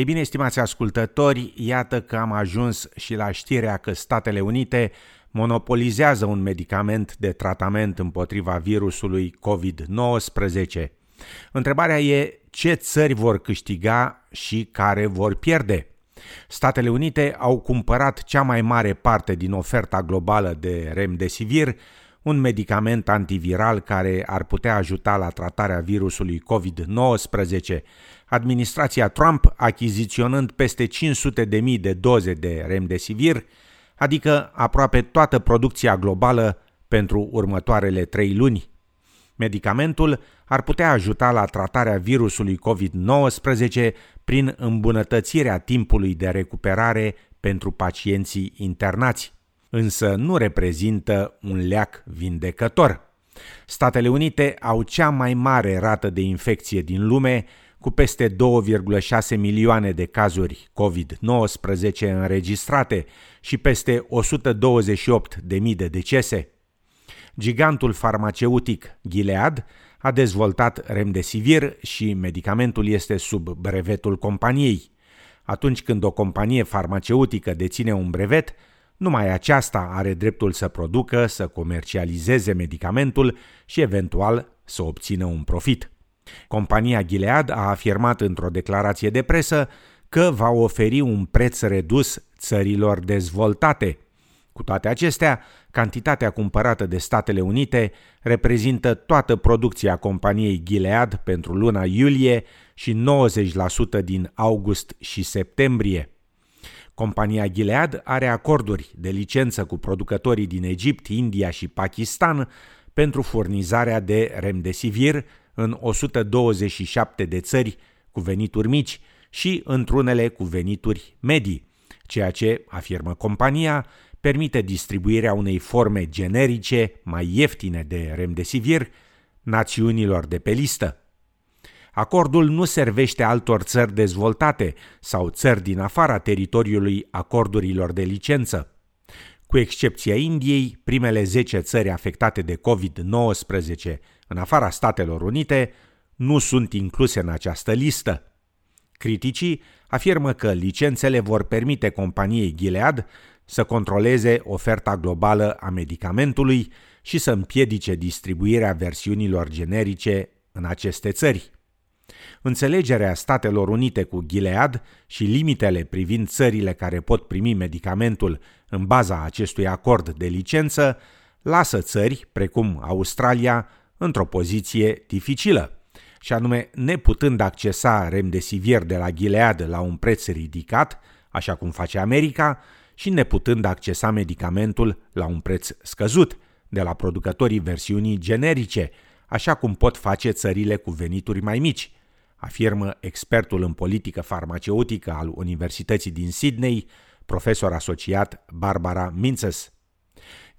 Ei bine, estimați ascultători, iată că am ajuns și la știrea că Statele Unite monopolizează un medicament de tratament împotriva virusului COVID-19. Întrebarea e ce țări vor câștiga și care vor pierde. Statele Unite au cumpărat cea mai mare parte din oferta globală de remdesivir, un medicament antiviral care ar putea ajuta la tratarea virusului COVID-19, administrația Trump achiziționând peste 500 de mii de doze de remdesivir, adică aproape toată producția globală pentru următoarele trei luni. Medicamentul ar putea ajuta la tratarea virusului COVID-19 prin îmbunătățirea timpului de recuperare pentru pacienții internați, însă nu reprezintă un leac vindecător. Statele Unite au cea mai mare rată de infecție din lume, cu peste 2,6 milioane de cazuri COVID-19 înregistrate și peste 128.000 de decese. Gigantul farmaceutic Gilead a dezvoltat remdesivir și medicamentul este sub brevetul companiei. Atunci când o companie farmaceutică deține un brevet, numai aceasta are dreptul să producă, să comercializeze medicamentul și eventual să obțină un profit. Compania Gilead a afirmat într-o declarație de presă că va oferi un preț redus țărilor dezvoltate. Cu toate acestea, cantitatea cumpărată de Statele Unite reprezintă toată producția companiei Gilead pentru luna iulie și 90% din august și septembrie. Compania Gilead are acorduri de licență cu producătorii din Egipt, India și Pakistan pentru furnizarea de remdesivir în 127 de țări cu venituri mici și într-unele cu venituri medii, ceea ce, afirmă compania, permite distribuirea unei forme generice mai ieftine de remdesivir națiunilor de pe listă. Acordul nu servește altor țări dezvoltate sau țări din afara teritoriului acordurilor de licență. Cu excepția Indiei, primele 10 țări afectate de COVID-19 în afara Statelor Unite nu sunt incluse în această listă. Criticii afirmă că licențele vor permite companiei Gilead să controleze oferta globală a medicamentului și să împiedice distribuirea versiunilor generice în aceste țări. Înțelegerea Statelor Unite cu Gilead și limitele privind țările care pot primi medicamentul în baza acestui acord de licență lasă țări, precum Australia, într-o poziție dificilă, și anume neputând accesa remdesivir de la Gilead la un preț ridicat, așa cum face America, și neputând accesa medicamentul la un preț scăzut de la producătorii versiunii generice, așa cum pot face țările cu venituri mai mici, afirmă expertul în politică farmaceutică al Universității din Sydney, profesor asociat Barbara Minces.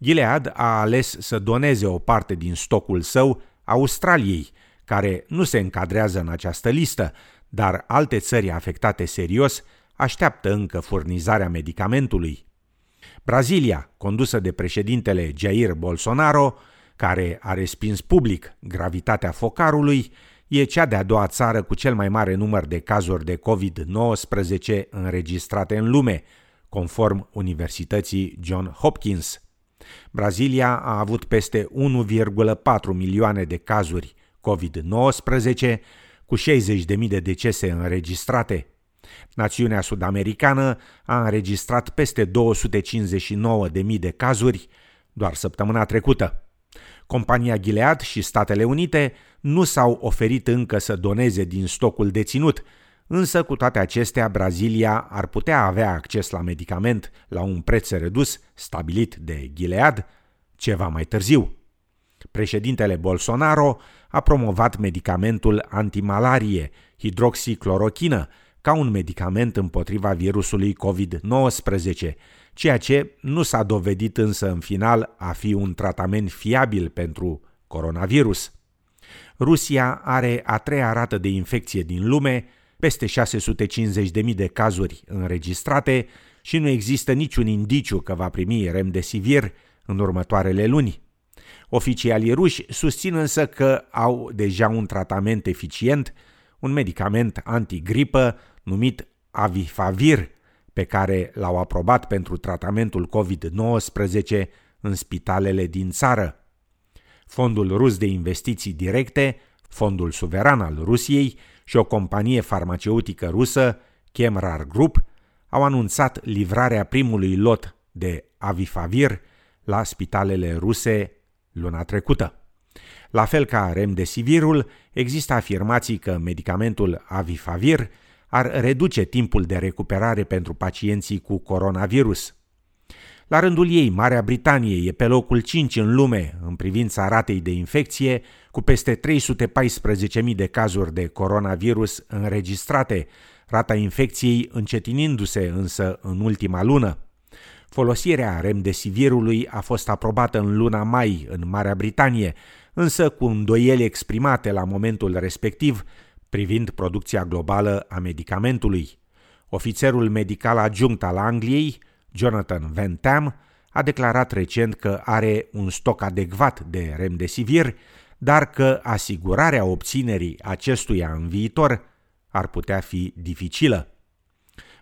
Gilead a ales să doneze o parte din stocul său Australiei, care nu se încadrează în această listă, dar alte țări afectate serios așteaptă încă furnizarea medicamentului. Brazilia, condusă de președintele Jair Bolsonaro, care a respins public gravitatea focarului, e cea de-a doua țară cu cel mai mare număr de cazuri de COVID-19 înregistrate în lume, conform Universității John Hopkins. Brazilia a avut peste 1,4 milioane de cazuri COVID-19, cu 60.000 de decese înregistrate. Națiunea sud-americană a înregistrat peste 259.000 de cazuri doar săptămâna trecută. Compania Gilead și Statele Unite nu s-au oferit încă să doneze din stocul deținut, însă cu toate acestea Brazilia ar putea avea acces la medicament la un preț redus stabilit de Gilead ceva mai târziu. Președintele Bolsonaro a promovat medicamentul antimalarie, hidroxiclorochină, ca un medicament împotriva virusului COVID-19, ceea ce nu s-a dovedit însă în final a fi un tratament fiabil pentru coronavirus. Rusia are a treia rată de infecție din lume, peste 650.000 de cazuri înregistrate și nu există niciun indiciu că va primi remdesivir în următoarele luni. Oficialii ruși susțin însă că au deja un tratament eficient, un medicament antigripă numit Avifavir, pe care l-au aprobat pentru tratamentul COVID-19 în spitalele din țară. Fondul rus de investiții directe, fondul suveran al Rusiei și o companie farmaceutică rusă, Chemrar Group, au anunțat livrarea primului lot de Avifavir la spitalele ruse luna trecută. La fel ca remdesivirul, există afirmații că medicamentul Avifavir ar reduce timpul de recuperare pentru pacienții cu coronavirus. La rândul ei, Marea Britanie e pe locul 5 în lume în privința ratei de infecție, cu peste 314.000 de cazuri de coronavirus înregistrate, rata infecției încetinindu-se însă în ultima lună. Folosirea remdesivirului a fost aprobată în luna mai în Marea Britanie, însă cu îndoieli exprimate la momentul respectiv privind producția globală a medicamentului. Ofițerul medical adjunct al Angliei, Jonathan Van Tam, a declarat recent că are un stoc adecvat de remdesivir, dar că asigurarea obținerii acestuia în viitor ar putea fi dificilă.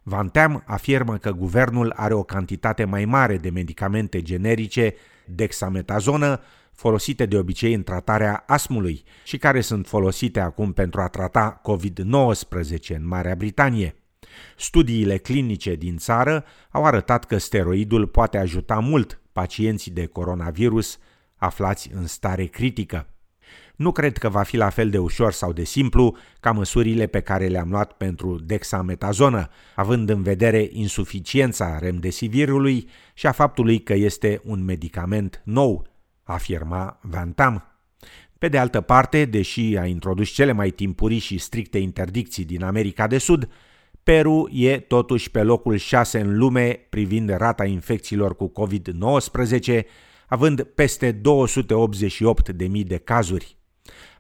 Van Tam afirmă că guvernul are o cantitate mai mare de medicamente generice dexametazonă folosite de obicei în tratarea asmului și care sunt folosite acum pentru a trata COVID-19 în Marea Britanie. Studiile clinice din țară au arătat că steroidul poate ajuta mult pacienții de coronavirus aflați în stare critică. Nu cred că va fi la fel de ușor sau de simplu ca măsurile pe care le-am luat pentru dexametazonă, având în vedere insuficiența remdesivirului și a faptului că este un medicament nou, afirma Van Tam. Pe de altă parte, deși a introdus cele mai timpurii și stricte interdicții din America de Sud, Peru e totuși pe locul 6 în lume privind rata infecțiilor cu COVID-19, având peste 288.000 de cazuri.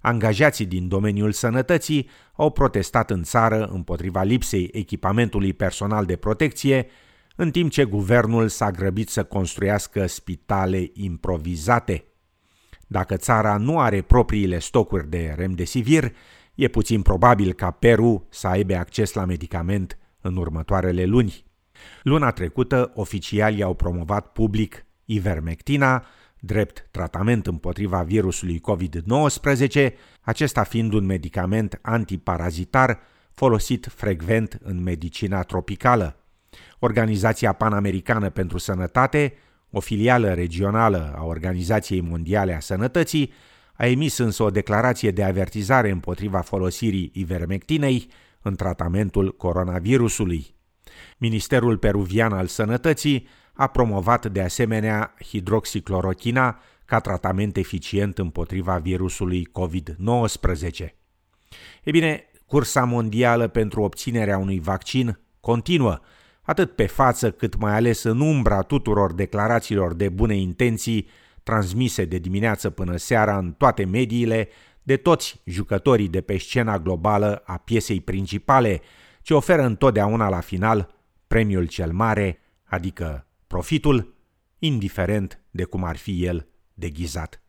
Angajații din domeniul sănătății au protestat în țară împotriva lipsei echipamentului personal de protecție, în timp ce guvernul s-a grăbit să construiască spitale improvizate. Dacă țara nu are propriile stocuri de remdesivir, e puțin probabil ca Peru să aibă acces la medicament în următoarele luni. Luna trecută, oficialii au promovat public ivermectina, drept tratament împotriva virusului COVID-19, acesta fiind un medicament antiparazitar folosit frecvent în medicina tropicală. Organizația Panamericană pentru Sănătate, o filială regională a Organizației Mondiale a Sănătății, a emis însă o declarație de avertizare împotriva folosirii ivermectinei în tratamentul coronavirusului. Ministerul Peruvian al Sănătății a promovat de asemenea hidroxiclorochina ca tratament eficient împotriva virusului COVID-19. E bine, cursa mondială pentru obținerea unui vaccin continuă, atât pe față cât mai ales în umbra tuturor declarațiilor de bune intenții transmise de dimineață până seara în toate mediile de toți jucătorii de pe scena globală a piesei principale, ce oferă întotdeauna la final premiul cel mare, adică profitul, indiferent de cum ar fi el deghizat.